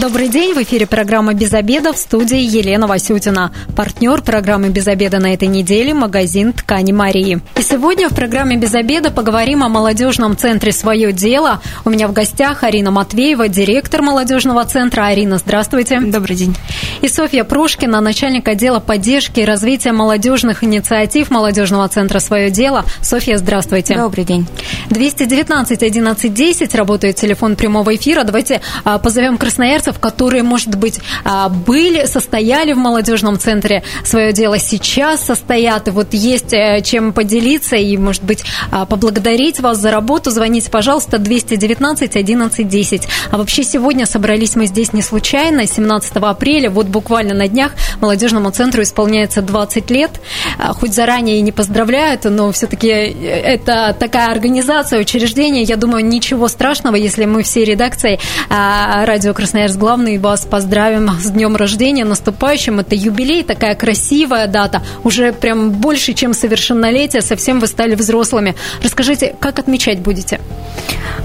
Добрый день, в эфире программа «Без обеда» в студии Елена Васютина. Партнер программы «Без обеда» на этой неделе – магазин «Ткани Марии». И сегодня в программе «Без обеда» поговорим о молодежном центре «Свое дело». У меня в гостях Арина Матвеева, директор молодежного центра. Арина, здравствуйте. Добрый день. И Софья Прошкина, начальник отдела поддержки и развития молодежных инициатив молодежного центра «Свое дело». Софья, здравствуйте. Добрый день. 219 11 10 работает телефон прямого эфира. Давайте а, позовем Красноярск красноярцев, которые, может быть, а, были, состояли в молодежном центре, свое дело сейчас состоят, и вот есть э, чем поделиться и, может быть, а, поблагодарить вас за работу, звоните, пожалуйста, 219 11 10. А вообще сегодня собрались мы здесь не случайно, 17 апреля, вот буквально на днях молодежному центру исполняется 20 лет, а, хоть заранее и не поздравляют, но все-таки э, это такая организация, учреждение, я думаю, ничего страшного, если мы все редакции радио Красноярск с главной вас поздравим с днем рождения, наступающим. Это юбилей, такая красивая дата. Уже прям больше, чем совершеннолетие, совсем вы стали взрослыми. Расскажите, как отмечать будете?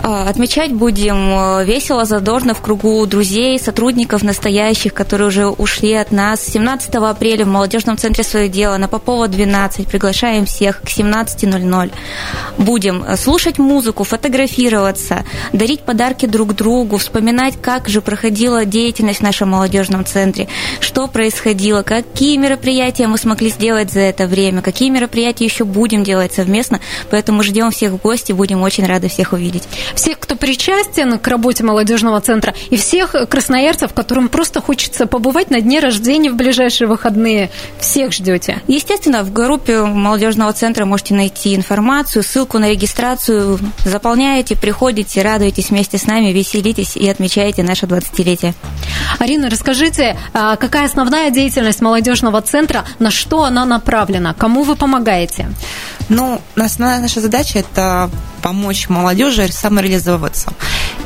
А, отмечать будем э, весело, задорно, в кругу друзей, сотрудников настоящих, которые уже ушли от нас. 17 апреля в молодежном центре «Свое дело» на Попова 12. Приглашаем всех к 17.00. Будем э, слушать музыку, фотографироваться, дарить подарки друг другу, вспоминать, как же проходил проходила деятельность в нашем молодежном центре, что происходило, какие мероприятия мы смогли сделать за это время, какие мероприятия еще будем делать совместно. Поэтому ждем всех в гости, будем очень рады всех увидеть. Всех, кто причастен к работе молодежного центра, и всех красноярцев, которым просто хочется побывать на дне рождения в ближайшие выходные, всех ждете? Естественно, в группе молодежного центра можете найти информацию, ссылку на регистрацию. Заполняете, приходите, радуйтесь вместе с нами, веселитесь и отмечаете наше 20 десятилетия. Арина, расскажите, а, какая основная деятельность молодежного центра, на что она направлена, кому вы помогаете? Ну, основная наша задача – это помочь молодежи самореализовываться.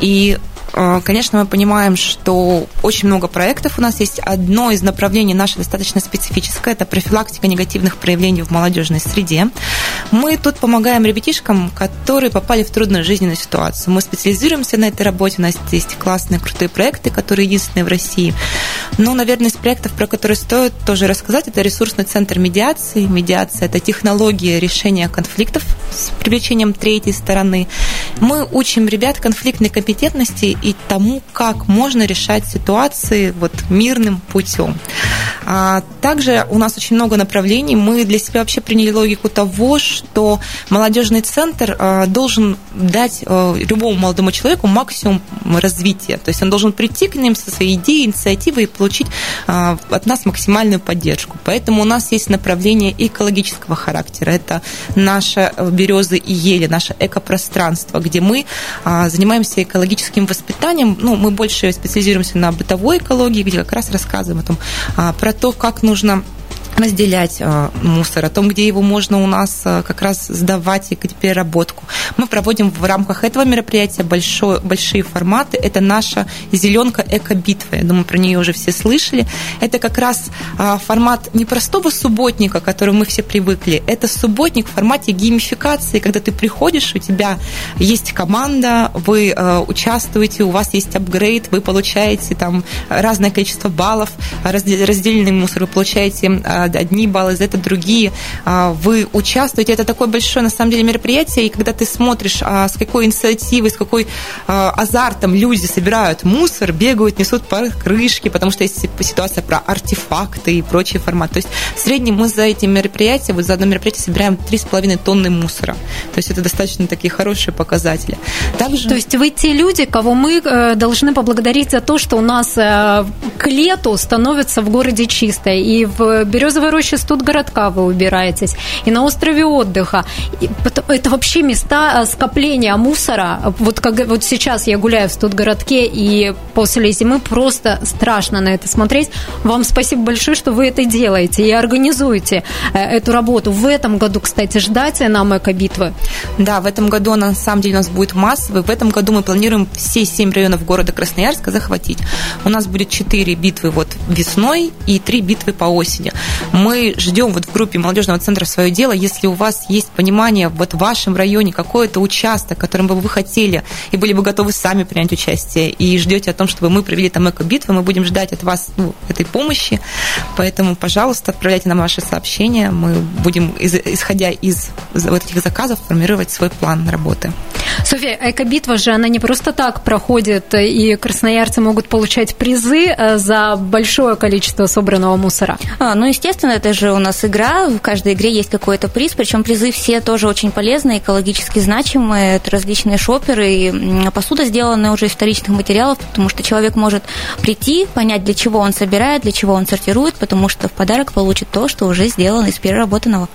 И конечно, мы понимаем, что очень много проектов у нас есть. Одно из направлений наше достаточно специфическое – это профилактика негативных проявлений в молодежной среде. Мы тут помогаем ребятишкам, которые попали в трудную жизненную ситуацию. Мы специализируемся на этой работе. У нас есть классные, крутые проекты, которые единственные в России. Ну, наверное, из проектов, про которые стоит тоже рассказать, это ресурсный центр медиации. Медиация – это технология решения конфликтов с привлечением третьей стороны. Мы учим ребят конфликтной компетентности и тому, как можно решать ситуации вот мирным путем. А также у нас очень много направлений. Мы для себя вообще приняли логику того, что молодежный центр а, должен дать а, любому молодому человеку максимум развития. То есть он должен прийти к ним со своей идеей, инициативой и получить а, от нас максимальную поддержку. Поэтому у нас есть направление экологического характера. Это наши березы и ели, наше экопространство, где мы занимаемся экологическим воспитанием воспитанием, ну, мы больше специализируемся на бытовой экологии, где как раз рассказываем о том, а, про то, как нужно разделять э, мусор, о том, где его можно у нас э, как раз сдавать и переработку. Мы проводим в рамках этого мероприятия большой, большие форматы. Это наша зеленка эко-битва. Я думаю, про нее уже все слышали. Это как раз э, формат не простого субботника, к которому мы все привыкли. Это субботник в формате геймификации, когда ты приходишь, у тебя есть команда, вы участвуете, у вас есть апгрейд, вы получаете там разное количество баллов, разделенный мусор, вы получаете одни баллы, за это другие. А, вы участвуете. Это такое большое, на самом деле, мероприятие. И когда ты смотришь, а, с какой инициативой, с какой а, азартом люди собирают мусор, бегают, несут по крышке, потому что есть ситуация про артефакты и прочие форматы. То есть в среднем мы за эти мероприятия, вот за одно мероприятие собираем 3,5 тонны мусора. То есть это достаточно такие хорошие показатели. Также... То есть вы те люди, кого мы э, должны поблагодарить за то, что у нас э, к лету становится в городе чисто. И в Березовом березовой роще студгородка вы убираетесь, и на острове отдыха. И это вообще места скопления мусора. Вот, как, вот сейчас я гуляю в студгородке, и после зимы просто страшно на это смотреть. Вам спасибо большое, что вы это делаете и организуете эту работу. В этом году, кстати, ждать нам эко-битвы? Да, в этом году она на самом деле у нас будет массовой. В этом году мы планируем все семь районов города Красноярска захватить. У нас будет четыре битвы вот весной и три битвы по осени. Мы ждем вот в группе молодежного центра свое дело. Если у вас есть понимание вот в вашем районе какой-то участок, которым бы вы хотели и были бы готовы сами принять участие и ждете о том, чтобы мы провели там эко-битвы, мы будем ждать от вас ну, этой помощи. Поэтому, пожалуйста, отправляйте нам ваши сообщения. Мы будем, исходя из вот этих заказов, формировать свой план работы. София, эко-битва же, она не просто так проходит, и красноярцы могут получать призы э, за большое количество собранного мусора. А, ну, естественно, это же у нас игра, в каждой игре есть какой-то приз, причем призы все тоже очень полезные, экологически значимые, это различные шоперы, и посуда сделанная уже из вторичных материалов, потому что человек может прийти, понять, для чего он собирает, для чего он сортирует, потому что в подарок получит то, что уже сделано из переработанного.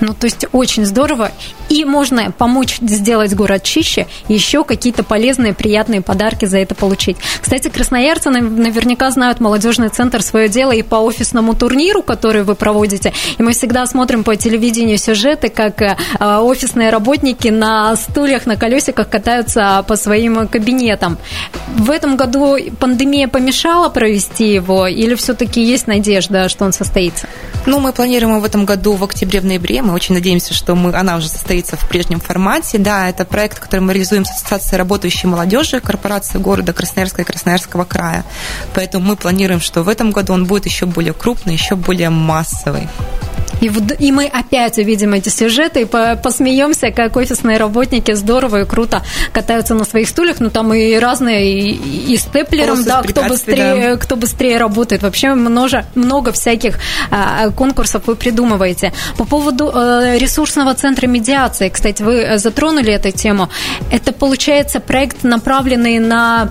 Ну, то есть очень здорово. И можно помочь сделать город чище, еще какие-то полезные, приятные подарки за это получить. Кстати, красноярцы наверняка знают молодежный центр свое дело и по офисному турниру, который вы проводите. И мы всегда смотрим по телевидению сюжеты, как э, офисные работники на стульях, на колесиках катаются по своим кабинетам. В этом году пандемия помешала провести его, или все-таки есть надежда, что он состоится? Ну, мы планируем в этом году в октябре, в ноябре. Мы очень надеемся, что мы, она уже состоится в прежнем формате. Да, это проект, который мы реализуем с Ассоциацией работающей молодежи, корпорации города Красноярска и Красноярского края. Поэтому мы планируем, что в этом году он будет еще более крупный, еще более массовый. И, и мы опять увидим эти сюжеты и посмеемся, как офисные работники здорово и круто катаются на своих стульях. Ну, там и разные, и, и степлером, да, кто быстрее, да. кто быстрее работает. Вообще много, много всяких а, конкурсов вы придумываете. По поводу а, ресурсного центра медиации, кстати, вы затронули эту тему. Это, получается, проект, направленный на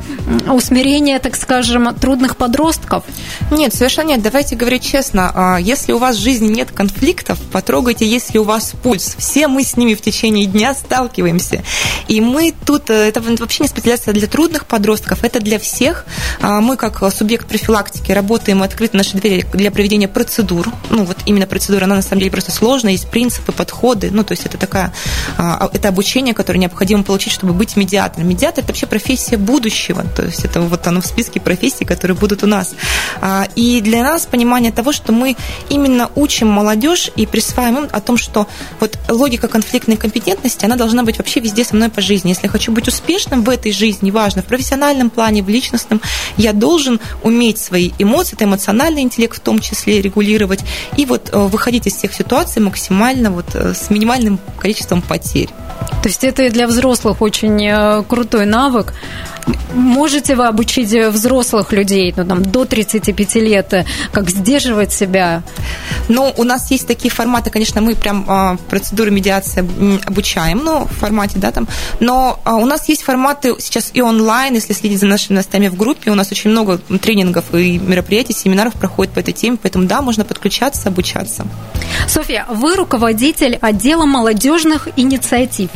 усмирение, так скажем, трудных подростков? Нет, совершенно нет. Давайте говорить честно. А, если у вас в жизни нет конфликта, конфликтов потрогайте, если у вас пульс. Все мы с ними в течение дня сталкиваемся. И мы тут, э, это вообще не специализация для трудных подростков, это для всех. А мы, как субъект профилактики, работаем открыто наши двери для проведения процедур. Ну, вот именно процедура, она на самом деле просто сложная, есть принципы, подходы. Ну, то есть это такая, а, это обучение, которое необходимо получить, чтобы быть медиатором. Медиатор – это вообще профессия будущего. То есть это вот оно в списке профессий, которые будут у нас. А, и для нас понимание того, что мы именно учим молодежь молодежь и присваиваем им о том, что вот логика конфликтной компетентности, она должна быть вообще везде со мной по жизни. Если я хочу быть успешным в этой жизни, важно, в профессиональном плане, в личностном, я должен уметь свои эмоции, это эмоциональный интеллект в том числе регулировать, и вот э, выходить из всех ситуаций максимально вот э, с минимальным количеством потерь. То есть это для взрослых очень э, крутой навык. Можете вы обучить взрослых людей, ну, там, до 35 лет, как сдерживать себя? Ну, у нас есть такие форматы, конечно, мы прям а, процедуры медиации обучаем, ну, в формате, да, там, но а, у нас есть форматы сейчас и онлайн, если следить за нашими новостями в группе, у нас очень много тренингов и мероприятий, семинаров проходит по этой теме, поэтому, да, можно подключаться, обучаться. Софья, вы руководитель отдела молодежных инициатив.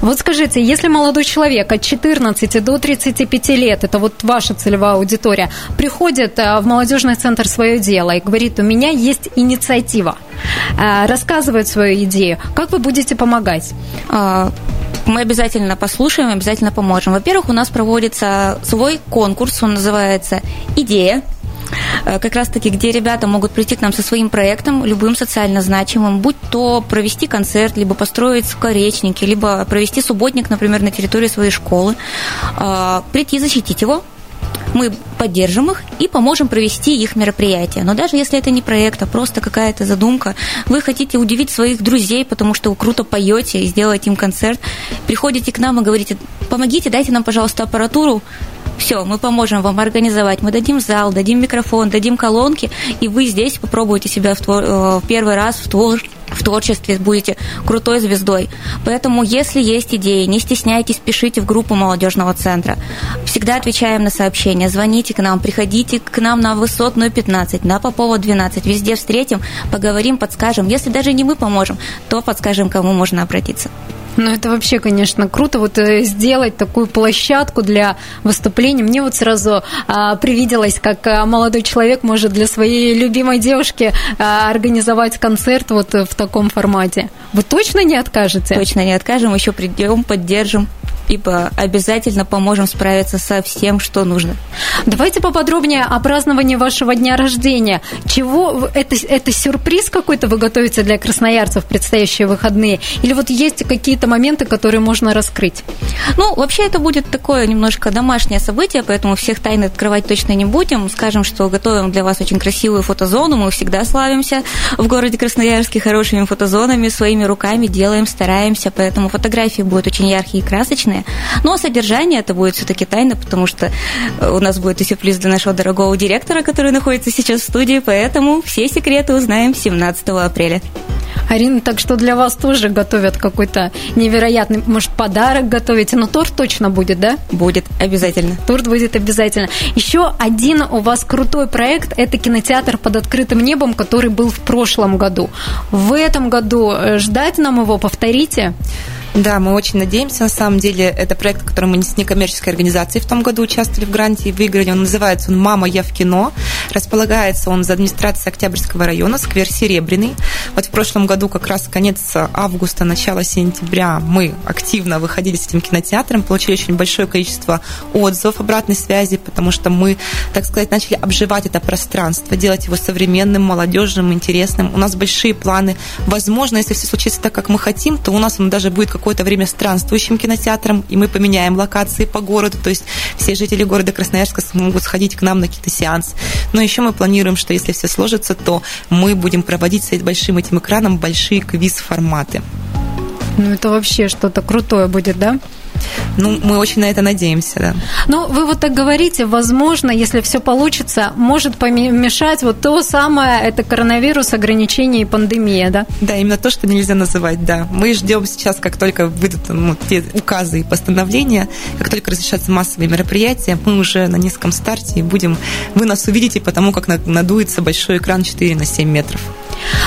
Вот скажите, если молодой человек от 14 до 35 лет, это вот ваша целевая аудитория, приходит э, в молодежный центр свое дело и говорит, у меня есть инициатива, э, рассказывает свою идею, как вы будете помогать? А, мы обязательно послушаем, обязательно поможем. Во-первых, у нас проводится свой конкурс, он называется «Идея». Э, как раз-таки, где ребята могут прийти к нам со своим проектом, любым социально значимым, будь то провести концерт, либо построить скоречники, либо провести субботник, например, на территории своей школы, э, прийти защитить его, мы поддержим их и поможем провести их мероприятие. Но даже если это не проект, а просто какая-то задумка, вы хотите удивить своих друзей, потому что вы круто поете и сделаете им концерт, приходите к нам и говорите, помогите, дайте нам, пожалуйста, аппаратуру, Все, мы поможем вам организовать. Мы дадим зал, дадим микрофон, дадим колонки, и вы здесь попробуйте себя в, твор... Э, первый раз в твор в творчестве будете крутой звездой. Поэтому, если есть идеи, не стесняйтесь, пишите в группу молодежного центра. Всегда отвечаем на сообщения, звоните к нам, приходите к нам на Высотную 15, на Попова 12, везде встретим, поговорим, подскажем. Если даже не мы поможем, то подскажем, кому можно обратиться. Ну, это вообще, конечно, круто вот э, сделать такую площадку для выступлений. Мне вот сразу а, привиделось, как а, молодой человек может для своей любимой девушки а, организовать концерт вот в таком формате. Вы точно не откажете? Точно не откажем, еще придем, поддержим ибо обязательно поможем справиться со всем, что нужно. Давайте поподробнее о праздновании вашего дня рождения. Чего это, это сюрприз какой-то вы готовите для красноярцев в предстоящие выходные? Или вот есть какие-то моменты, которые можно раскрыть? Ну, вообще это будет такое немножко домашнее событие, поэтому всех тайн открывать точно не будем. Скажем, что готовим для вас очень красивую фотозону. Мы всегда славимся в городе Красноярске хорошими фотозонами, своими руками делаем, стараемся, поэтому фотографии будут очень яркие и красочные. Но содержание это будет все-таки тайна, потому что э, у нас будет и сюрприз для нашего дорогого директора, который находится сейчас в студии, поэтому все секреты узнаем 17 апреля. Арина, так что для вас тоже готовят какой-то невероятный, может, подарок готовите, но торт точно будет, да? Будет, обязательно. Торт будет обязательно. Еще один у вас крутой проект – это кинотеатр под открытым небом, который был в прошлом году. В этом году э, ждать нам его, повторите? Да, мы очень надеемся. На самом деле, это проект, в котором мы с некоммерческой организацией в том году участвовали в гранте и выиграли. Он называется он «Мама, я в кино». Располагается он за администрацией Октябрьского района, сквер Серебряный. Вот в прошлом году, как раз конец августа, начало сентября, мы активно выходили с этим кинотеатром, получили очень большое количество отзывов, обратной связи, потому что мы, так сказать, начали обживать это пространство, делать его современным, молодежным, интересным. У нас большие планы. Возможно, если все случится так, как мы хотим, то у нас он даже будет как какое-то время странствующим кинотеатром, и мы поменяем локации по городу, то есть все жители города Красноярска смогут сходить к нам на какие-то сеансы. Но еще мы планируем, что если все сложится, то мы будем проводить с большим этим экраном большие квиз-форматы. Ну, это вообще что-то крутое будет, да? Ну, мы очень на это надеемся, да. Ну, вы вот так говорите, возможно, если все получится, может помешать вот то самое, это коронавирус, ограничения и пандемия, да? Да, именно то, что нельзя называть, да. Мы ждем сейчас, как только выйдут ну, те указы и постановления, как только разрешатся массовые мероприятия, мы уже на низком старте и будем, вы нас увидите потому, как надуется большой экран 4 на 7 метров.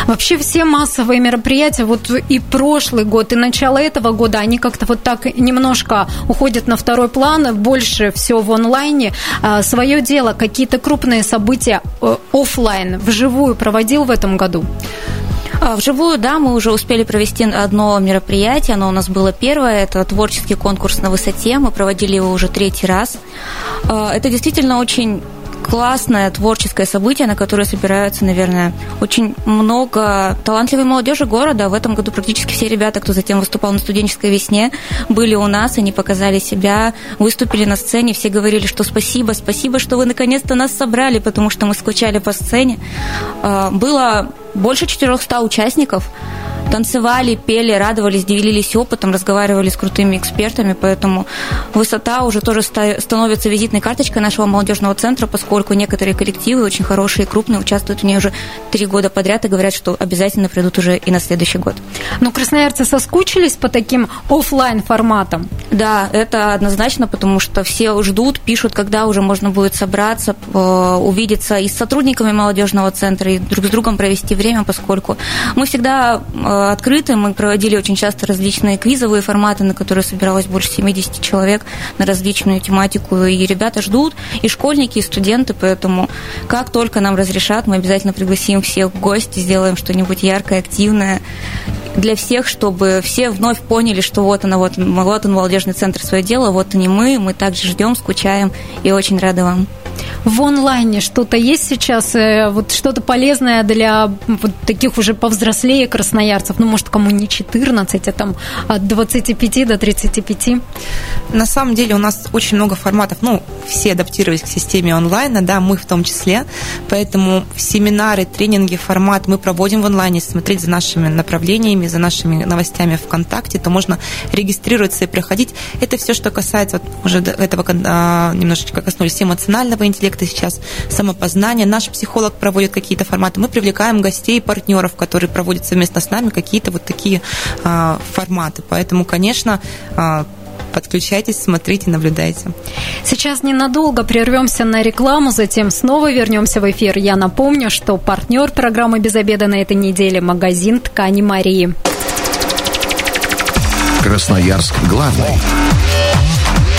Вообще все массовые мероприятия, вот и прошлый год, и начало этого года, они как-то вот так немножко уходят на второй план, больше все в онлайне. А, Свое дело, какие-то крупные события э, офлайн, вживую проводил в этом году? А, вживую, да, мы уже успели провести одно мероприятие, оно у нас было первое, это творческий конкурс на высоте, мы проводили его уже третий раз. А, это действительно очень классное творческое событие, на которое собираются, наверное, очень много талантливой молодежи города. В этом году практически все ребята, кто затем выступал на студенческой весне, были у нас, они показали себя, выступили на сцене, все говорили, что спасибо, спасибо, что вы наконец-то нас собрали, потому что мы скучали по сцене. А, было больше 400 участников танцевали, пели, радовались, делились опытом, разговаривали с крутыми экспертами, поэтому высота уже тоже становится визитной карточкой нашего молодежного центра, поскольку некоторые коллективы очень хорошие и крупные участвуют в ней уже три года подряд и говорят, что обязательно придут уже и на следующий год. Но красноярцы соскучились по таким офлайн форматам? Да, это однозначно, потому что все ждут, пишут, когда уже можно будет собраться, увидеться и с сотрудниками молодежного центра, и друг с другом провести время, поскольку мы всегда э, открыты. Мы проводили очень часто различные квизовые форматы, на которые собиралось больше 70 человек на различную тематику. И ребята ждут, и школьники, и студенты, поэтому как только нам разрешат, мы обязательно пригласим всех в гости, сделаем что-нибудь яркое, активное для всех, чтобы все вновь поняли, что вот она, вот, вот он, молодежный центр, свое дело, вот они мы, мы также ждем, скучаем и очень рады вам. В онлайне что-то есть сейчас, э, вот что-то полезное для вот таких уже повзрослее красноярцев, ну, может, кому не 14, а там от 25 до 35? На самом деле у нас очень много форматов, ну, все адаптировались к системе онлайна, да, мы в том числе, поэтому семинары, тренинги, формат мы проводим в онлайне, смотреть за нашими направлениями, за нашими новостями ВКонтакте, то можно регистрироваться и проходить. Это все, что касается, вот уже этого а, немножечко коснулись эмоционального интеллекта сейчас, самопознания. Наш психолог проводит какие-то форматы. Мы привлекаем гостей, партнеров, которые проводят совместно с нами какие-то вот такие а, форматы. Поэтому, конечно, а, подключайтесь, смотрите, наблюдайте. Сейчас ненадолго прервемся на рекламу, затем снова вернемся в эфир. Я напомню, что партнер программы «Без обеда» на этой неделе – магазин «Ткани Марии». Красноярск главный.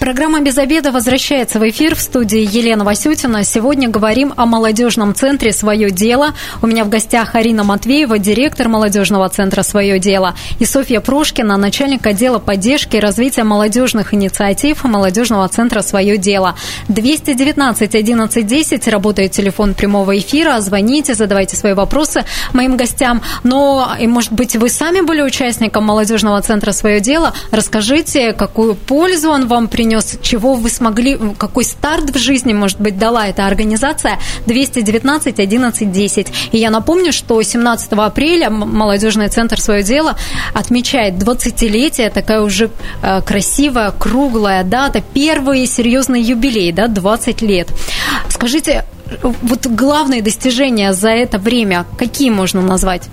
Программа «Без обеда» возвращается в эфир в студии Елена Васютина. Сегодня говорим о молодежном центре «Свое дело». У меня в гостях Арина Матвеева, директор молодежного центра «Свое дело», и Софья Прошкина, начальник отдела поддержки и развития молодежных инициатив молодежного центра «Свое дело». 219 11 10 работает телефон прямого эфира. Звоните, задавайте свои вопросы моим гостям. Но, и, может быть, вы сами были участником молодежного центра «Свое дело». Расскажите, какую пользу он вам принес принес, чего вы смогли, какой старт в жизни, может быть, дала эта организация 219 11 10. И я напомню, что 17 апреля молодежный центр свое дело отмечает 20-летие, такая уже э, красивая, круглая дата, первый серьезный юбилей, да, 20 лет. Скажите, вот главные достижения за это время какие можно назвать?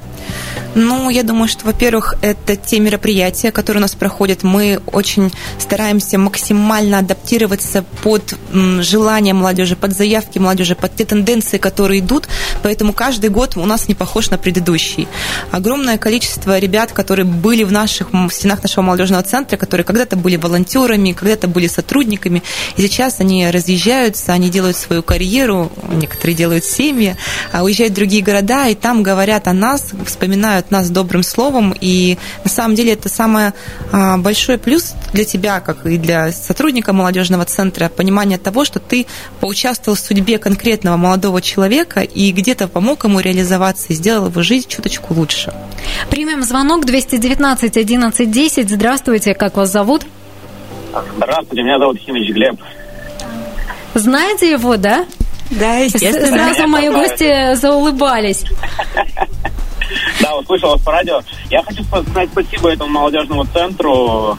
Ну, я думаю, что, во-первых, это те мероприятия, которые у нас проходят. Мы очень стараемся максимально адаптироваться под желания молодежи, под заявки молодежи, под те тенденции, которые идут. Поэтому каждый год у нас не похож на предыдущий. Огромное количество ребят, которые были в наших в стенах нашего молодежного центра, которые когда-то были волонтерами, когда-то были сотрудниками, и сейчас они разъезжаются, они делают свою карьеру, некоторые делают семьи, а уезжают в другие города, и там говорят о нас, вспоминают нас добрым словом, и на самом деле это самый а, большой плюс для тебя, как и для сотрудника молодежного центра, понимание того, что ты поучаствовал в судьбе конкретного молодого человека и где-то помог ему реализоваться и сделал его жизнь чуточку лучше. Примем звонок 219 11 10. Здравствуйте, как вас зовут? Здравствуйте, меня зовут Химич Глеб. Знаете его, да? Да, естественно. Сразу мои гости заулыбались. Да, услышал вас по радио. Я хочу сказать спасибо этому молодежному центру.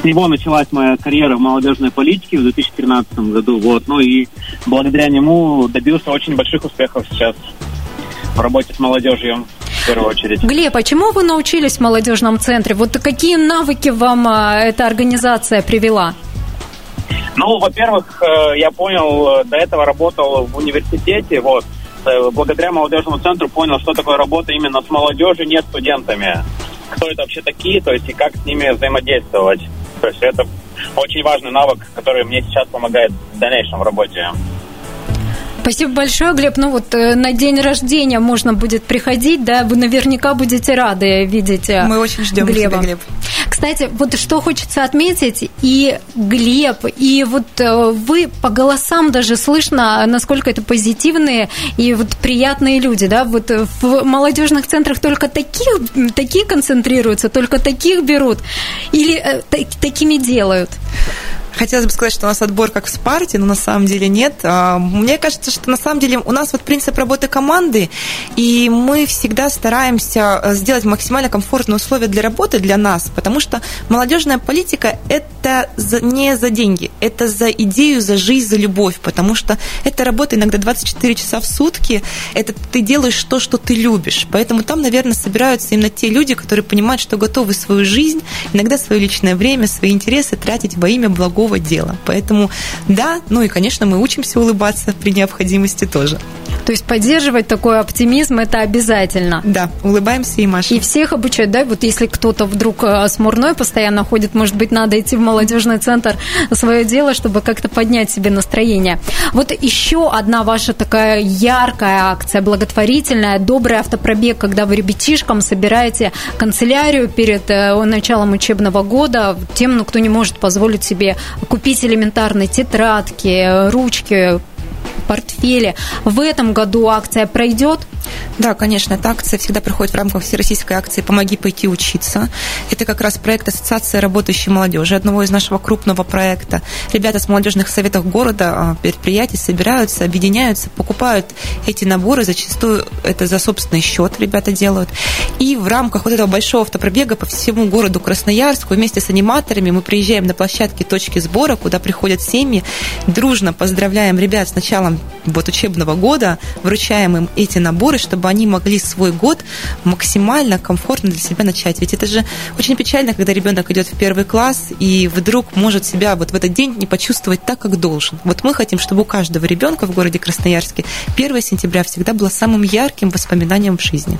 С него началась моя карьера в молодежной политике в 2013 году. Вот. Ну и благодаря нему добился очень больших успехов сейчас в работе с молодежью в первую очередь. Глеб, а чему вы научились в молодежном центре? Вот какие навыки вам а, эта организация привела? Ну, во-первых, э, я понял, э, до этого работал в университете, вот, благодаря молодежному центру понял, что такое работа именно с молодежью, не студентами. Кто это вообще такие, то есть и как с ними взаимодействовать. То есть это очень важный навык, который мне сейчас помогает в дальнейшем в работе. Спасибо большое, Глеб. Ну вот э, на день рождения можно будет приходить, да, вы наверняка будете рады видеть э, Мы очень ждем Глеба. Тебя, Глеб. Кстати, вот что хочется отметить, и Глеб, и вот э, вы по голосам даже слышно, насколько это позитивные и вот приятные люди, да, вот в молодежных центрах только таких, такие концентрируются, только таких берут, или э, такими делают? Хотелось бы сказать, что у нас отбор как в Спарте, но на самом деле нет. А, мне кажется, что на самом деле у нас вот принцип работы команды, и мы всегда стараемся э, сделать максимально комфортные условия для работы для нас, потому что молодежная политика – это не за деньги, это за идею, за жизнь, за любовь, потому что это работа иногда 24 часа в сутки, это ты делаешь то, что ты любишь. Поэтому там, наверное, собираются именно те люди, которые понимают, что готовы свою жизнь, иногда свое личное время, свои интересы тратить во имя благого другого дела. Поэтому да, ну и, конечно, мы учимся улыбаться при необходимости тоже. То есть поддерживать такой оптимизм это обязательно. Да, улыбаемся и машем. И всех обучать, да? Вот если кто-то вдруг э, смурной постоянно ходит, может быть, надо идти в молодежный центр свое дело, чтобы как-то поднять себе настроение. Вот еще одна ваша такая яркая акция, благотворительная, добрый автопробег, когда вы ребятишкам собираете канцелярию перед э, началом учебного года тем, ну, кто не может позволить себе купить элементарные тетрадки, ручки, портфели. В этом году акция пройдет? Да, конечно, эта акция всегда проходит в рамках всероссийской акции «Помоги пойти учиться». Это как раз проект Ассоциации работающей молодежи, одного из нашего крупного проекта. Ребята с молодежных советов города, а, предприятий собираются, объединяются, покупают эти наборы, зачастую это за собственный счет ребята делают. И в рамках вот этого большого автопробега по всему городу Красноярску вместе с аниматорами мы приезжаем на площадки точки сбора, куда приходят семьи, дружно поздравляем ребят с началом вот учебного года, вручаем им эти наборы, чтобы они могли свой год максимально комфортно для себя начать. Ведь это же очень печально, когда ребенок идет в первый класс и вдруг может себя вот в этот день не почувствовать так, как должен. Вот мы хотим, чтобы у каждого ребенка в городе Красноярске 1 сентября всегда было самым ярким воспоминанием в жизни.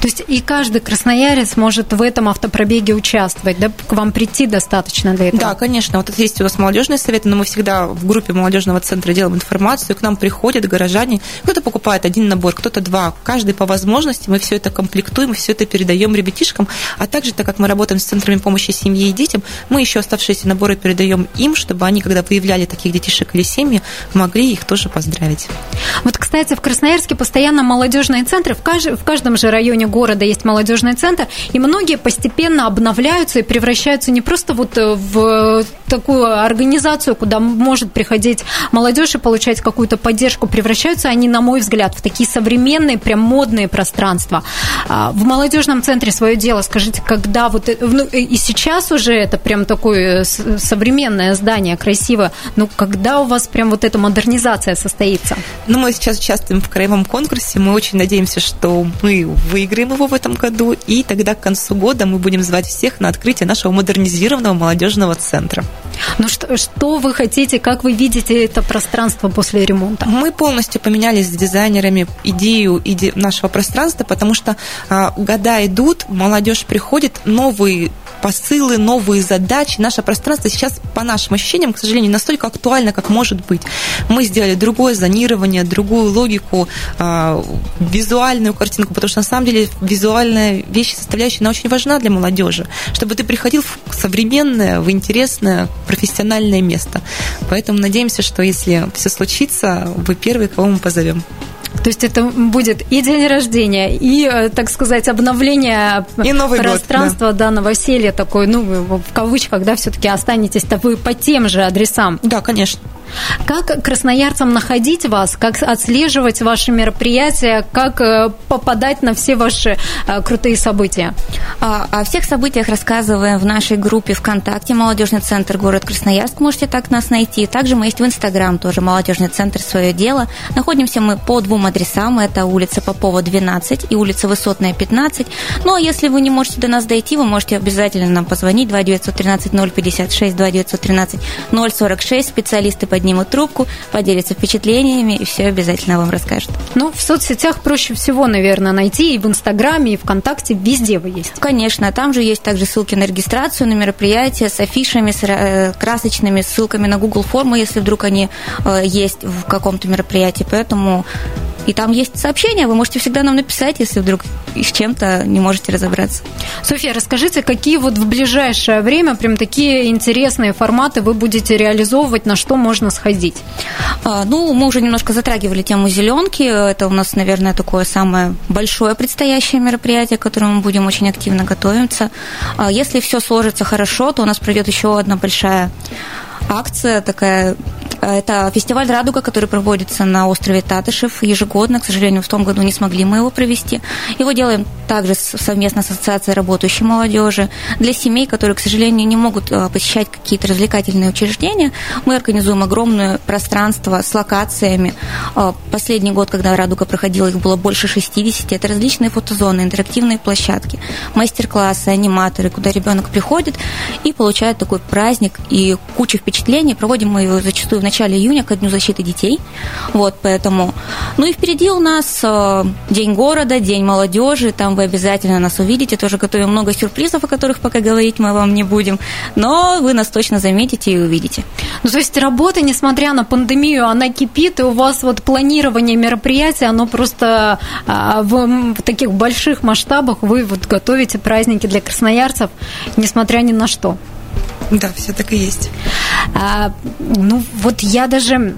То есть и каждый красноярец может в этом автопробеге участвовать, да? К вам прийти достаточно для этого? Да, конечно. Вот есть у нас молодежные советы, но мы всегда в группе молодежного центра делаем информацию, к нам приходят горожане, кто-то покупает один набор, кто-то два, каждый по возможности, мы все это комплектуем, все это передаем ребятишкам, а также, так как мы работаем с центрами помощи семье и детям, мы еще оставшиеся наборы передаем им, чтобы они, когда выявляли таких детишек или семьи, могли их тоже поздравить. Вот, кстати, в Красноярске постоянно молодежные центры, в, кажд... в каждом же районе города есть молодежный центр, и многие постепенно обновляются и превращаются не просто вот э, в такую организацию, куда может приходить молодежь и получать какую-то поддержку, превращаются они, на мой взгляд, в такие современные, прям модные пространства. А, в молодежном центре свое дело, скажите, когда вот э, ну, и сейчас уже это прям такое современное здание, красивое, но когда у вас прям вот эта модернизация состоится? Ну, мы сейчас участвуем в краевом конкурсе, мы очень надеемся, что мы выиграем его в этом году, и тогда к концу года мы будем звать всех на открытие нашего модернизированного молодежного центра. Ну что, что вы хотите, как вы видите это пространство после ремонта? Мы полностью поменялись с дизайнерами идею иде нашего пространства, потому что а, года идут, молодежь приходит, новые посылы, новые задачи. Наше пространство сейчас, по нашим ощущениям, к сожалению, настолько актуально, как может быть. Мы сделали другое зонирование, другую логику, э, визуальную картинку, потому что на самом деле визуальная вещь, составляющая, она очень важна для молодежи, чтобы ты приходил в современное, в интересное, профессиональное место. Поэтому надеемся, что если все случится, вы первые, кого мы позовем. То есть это будет и день рождения, и, э, так сказать, обновление и Новый пространства год, да. да, новоселья такой, ну, в кавычках, да, все-таки останетесь-то вы по тем же адресам. Да, конечно. Как красноярцам находить вас, как отслеживать ваши мероприятия, как э, попадать на все ваши э, крутые события? А, о всех событиях рассказываем в нашей группе ВКонтакте «Молодежный центр город Красноярск». Можете так нас найти. Также мы есть в Инстаграм тоже «Молодежный центр. Свое дело». Находимся мы по двум адресам. Это улица Попова, 12 и улица Высотная, 15. Ну, а если вы не можете до нас дойти, вы можете обязательно нам позвонить 2913 056 2913 046. Специалисты поднимут трубку, поделятся впечатлениями и все обязательно вам расскажут. Ну, в соцсетях проще всего, наверное, найти и в Инстаграме, и ВКонтакте, везде вы есть. Конечно, там же есть также ссылки на регистрацию, на мероприятия с афишами, с э, красочными ссылками на Google формы, если вдруг они э, есть в каком-то мероприятии. Поэтому и там есть сообщения, вы можете всегда нам написать, если вдруг с чем-то не можете разобраться. Софья, расскажите, какие вот в ближайшее время прям такие интересные форматы вы будете реализовывать, на что можно сходить? А, ну, мы уже немножко затрагивали тему зеленки. Это у нас, наверное, такое самое большое предстоящее мероприятие, к которому мы будем очень активно готовиться. А, если все сложится хорошо, то у нас пройдет еще одна большая акция такая это фестиваль «Радуга», который проводится на острове Татышев ежегодно. К сожалению, в том году не смогли мы его провести. Его делаем также совместно с Ассоциацией работающей молодежи. Для семей, которые, к сожалению, не могут э, посещать какие-то развлекательные учреждения, мы организуем огромное пространство с локациями. Э, последний год, когда «Радуга» проходила, их было больше 60. Это различные фотозоны, интерактивные площадки, мастер-классы, аниматоры, куда ребенок приходит и получает такой праздник и кучу впечатлений. Проводим мы его зачастую в начале июня ко Дню защиты детей. Вот, поэтому Ну и впереди у нас э, День города, День молодежи. Там вы обязательно нас увидите. Тоже готовим много сюрпризов, о которых пока говорить мы вам не будем. Но вы нас точно заметите и увидите. Ну, то есть работа, несмотря на пандемию, она кипит, и у вас вот планирование мероприятий, оно просто а, в, таких больших масштабах вы вот готовите праздники для красноярцев, несмотря ни на что. Да, все так и есть. А, ну, вот я даже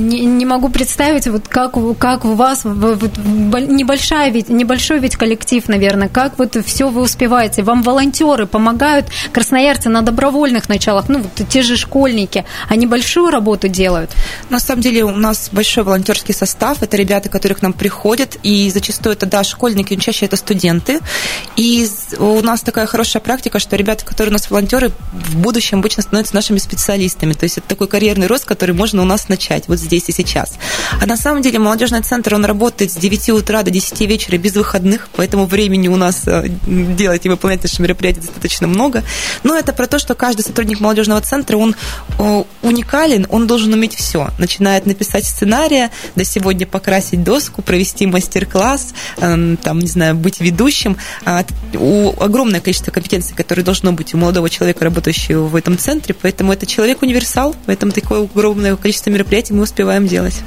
не, не могу представить, вот как, как у вас вот, небольшая ведь, небольшой ведь коллектив, наверное, как вот все вы успеваете? Вам волонтеры помогают, красноярцы на добровольных началах, ну, вот те же школьники, они большую работу делают? На самом деле у нас большой волонтерский состав, это ребята, которые к нам приходят, и зачастую это, да, школьники, но чаще это студенты. И у нас такая хорошая практика, что ребята, которые у нас волонтеры, в будущем обычно становятся нашими специалистами. То есть это такой карьерный рост, который можно у нас начать. Вот здесь и сейчас. А на самом деле молодежный центр, он работает с 9 утра до 10 вечера без выходных, поэтому времени у нас э, делать и выполнять наши мероприятия достаточно много. Но это про то, что каждый сотрудник молодежного центра, он э, уникален, он должен уметь все. Начиная от написать сценария, до сегодня покрасить доску, провести мастер-класс, эм, там, не знаю, быть ведущим. А, у огромное количество компетенций, которые должно быть у молодого человека, работающего в этом центре, поэтому это человек-универсал, поэтому такое огромное количество мероприятий мы успеваем делать.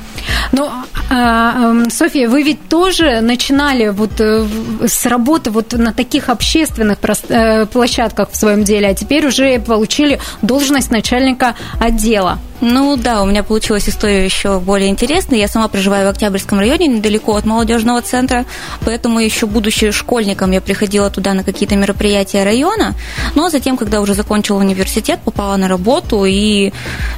Ну, а, София, вы ведь тоже начинали вот э, с работы вот на таких общественных э, площадках в своем деле, а теперь уже получили должность начальника отдела. Ну да, у меня получилась история еще более интересная. Я сама проживаю в Октябрьском районе, недалеко от молодежного центра, поэтому еще будучи школьником я приходила туда на какие-то мероприятия района, но затем, когда уже закончила университет, попала на работу и,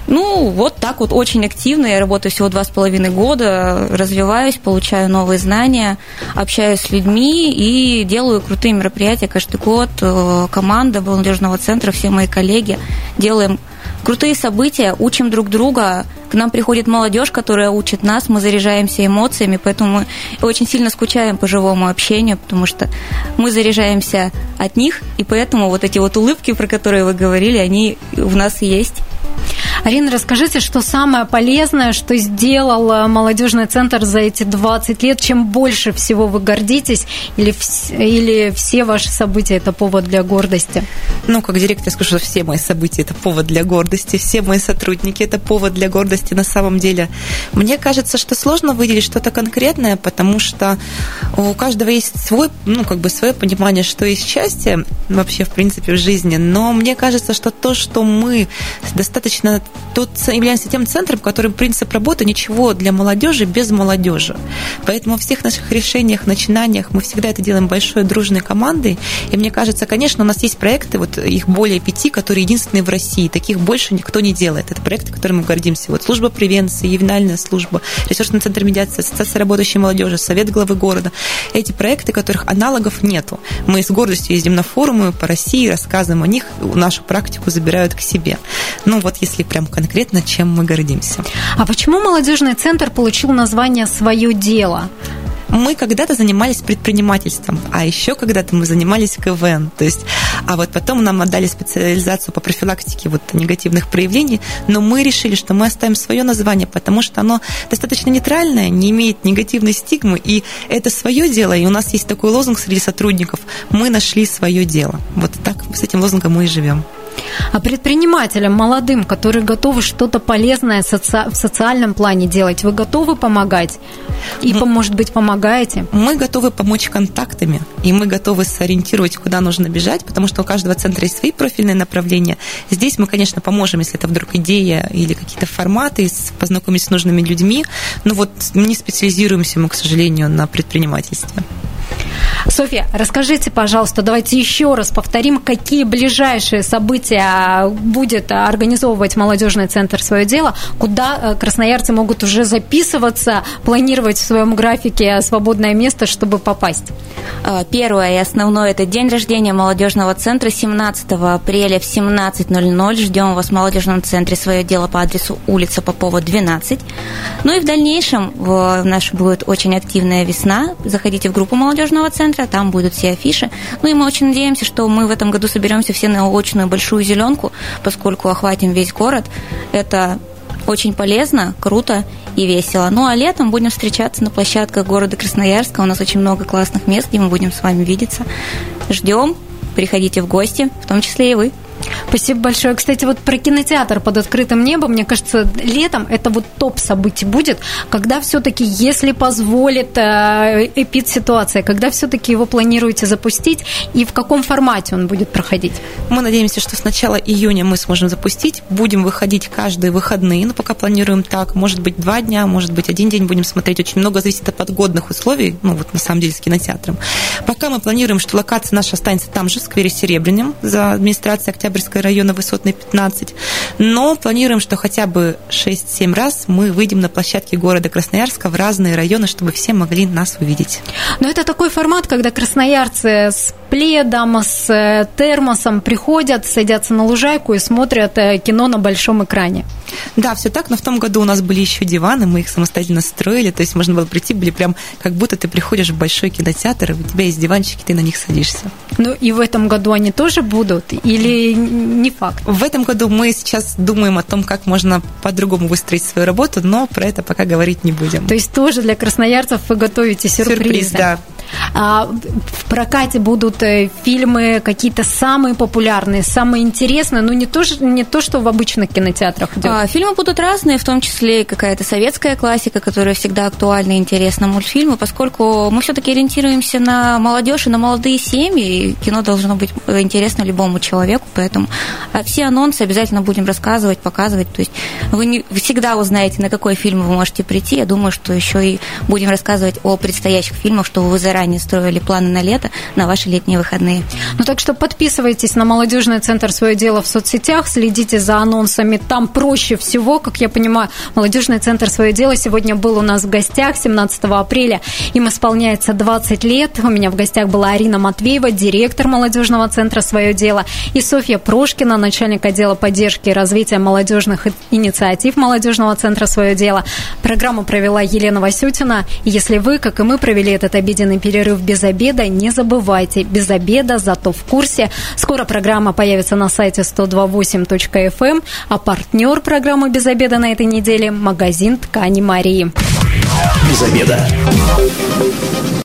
ну, вот так вот очень активно. Я работаю всего два с половиной года, развиваюсь, получаю новые знания, общаюсь с людьми и делаю крутые мероприятия каждый год. Э, команда молодежного центра, все мои коллеги делаем крутые события, учим друг друга. К нам приходит молодежь, которая учит нас, мы заряжаемся эмоциями, поэтому мы очень сильно скучаем по живому общению, потому что мы заряжаемся от них, и поэтому вот эти вот улыбки, про которые вы говорили, они у нас есть. Арина, расскажите, что самое полезное, что сделал молодежный центр за эти 20 лет, чем больше всего вы гордитесь, или, или все ваши события это повод для гордости? Ну, как директор, я скажу, что все мои события это повод для гордости, все мои сотрудники это повод для гордости на самом деле. Мне кажется, что сложно выделить что-то конкретное, потому что у каждого есть свой, ну, как бы свое понимание, что есть счастье вообще, в принципе, в жизни, но мне кажется, что то, что мы достаточно тот являемся тем центром, который принцип работы ничего для молодежи без молодежи. Поэтому в всех наших решениях, начинаниях мы всегда это делаем большой дружной командой. И мне кажется, конечно, у нас есть проекты, вот их более пяти, которые единственные в России. Таких больше никто не делает. Это проекты, которыми мы гордимся. Вот служба превенции, ювенальная служба, ресурсный центр медиации, ассоциация работающей молодежи, совет главы города. Эти проекты, которых аналогов нету. Мы с гордостью ездим на форумы по России, рассказываем о них, нашу практику забирают к себе. Ну вот если прям конкретно, чем мы гордимся. А почему молодежный центр получил название «Свое дело»? мы когда-то занимались предпринимательством, а еще когда-то мы занимались КВН. То есть, а вот потом нам отдали специализацию по профилактике вот негативных проявлений, но мы решили, что мы оставим свое название, потому что оно достаточно нейтральное, не имеет негативной стигмы, и это свое дело, и у нас есть такой лозунг среди сотрудников «Мы нашли свое дело». Вот так с этим лозунгом мы и живем. А предпринимателям молодым, которые готовы что-то полезное в социальном плане делать, вы готовы помогать? И, мы, может быть, помогаете? Мы готовы помочь контактами, и мы готовы сориентировать, куда нужно бежать, потому что у каждого центра есть свои профильные направления. Здесь мы, конечно, поможем, если это вдруг идея или какие-то форматы, познакомить с нужными людьми. Но вот не специализируемся мы, к сожалению, на предпринимательстве. Софья, расскажите, пожалуйста, давайте еще раз повторим, какие ближайшие события будет организовывать молодежный центр свое дело, куда э, красноярцы могут уже записываться, планировать в своем графике свободное место, чтобы попасть. Э, первое и основное – это день рождения молодежного центра 17 апреля в 17.00. Ждем вас в молодежном центре свое дело по адресу улица Попова, 12. Ну и в дальнейшем в наш будет очень активная весна. Заходите в группу молодежного центра, там будут все афиши. Ну и мы очень надеемся, что мы в этом году соберемся все на очную большую зеленку, поскольку охватим весь город. Это очень полезно, круто и весело. Ну а летом будем встречаться на площадках города Красноярска. У нас очень много классных мест, где мы будем с вами видеться. Ждем, приходите в гости, в том числе и вы. Спасибо большое. Кстати, вот про кинотеатр под открытым небом, мне кажется, летом это вот топ событий будет, когда все-таки, если позволит э, эпид-ситуация, когда все-таки его планируете запустить и в каком формате он будет проходить? Мы надеемся, что с начала июня мы сможем запустить. Будем выходить каждые выходные, но пока планируем так. Может быть, два дня, может быть, один день будем смотреть. Очень много зависит от подгодных условий, ну вот на самом деле с кинотеатром. Пока мы планируем, что локация наша останется там же, в сквере Серебряным, за администрацией Октябрь Октябрьского района Высотной 15. Но планируем, что хотя бы 6-7 раз мы выйдем на площадке города Красноярска в разные районы, чтобы все могли нас увидеть. Но это такой формат, когда красноярцы с пледом, с э, термосом приходят, садятся на лужайку и смотрят э, кино на большом экране. Да, все так, но в том году у нас были еще диваны, мы их самостоятельно строили, то есть можно было прийти, были прям как будто ты приходишь в большой кинотеатр, и у тебя есть диванчики, ты на них садишься. Ну и в этом году они тоже будут или не факт? В этом году мы сейчас думаем о том, как можно по-другому выстроить свою работу, но про это пока говорить не будем. То есть тоже для красноярцев вы готовите сюрпризы? Сюрприз, да. А в прокате будут э, фильмы какие-то самые популярные, самые интересные, но не то, не то что в обычных кинотеатрах идет. А, фильмы будут разные, в том числе какая-то советская классика, которая всегда актуальна и интересна, мультфильмы, поскольку мы все-таки ориентируемся на молодежь и на молодые семьи, и кино должно быть интересно любому человеку, поэтому а, все анонсы обязательно будем рассказывать, показывать, то есть вы, не, всегда узнаете, на какой фильм вы можете прийти, я думаю, что еще и будем рассказывать о предстоящих фильмах, чтобы вы заранее заранее строили планы на лето, на ваши летние выходные. Ну так что подписывайтесь на молодежный центр. «Свое дело» в соцсетях, следите за анонсами, там проще всего, как я понимаю, молодежный центр. «Свое дело» сегодня был у нас в гостях 17 апреля, им исполняется 20 лет, у меня в гостях была Арина Матвеева, директор молодежного центра. «Свое дело», и Софья Прошкина, начальник отдела поддержки и развития молодежных инициатив молодежного центра. «Свое дело». Программу провела Елена Васютина, если вы, как и мы, провели этот обеденный период перерыв без обеда. Не забывайте, без обеда, зато в курсе. Скоро программа появится на сайте 128.fm, эм, а партнер программы «Без обеда» на этой неделе – магазин ткани Марии. Без обеда.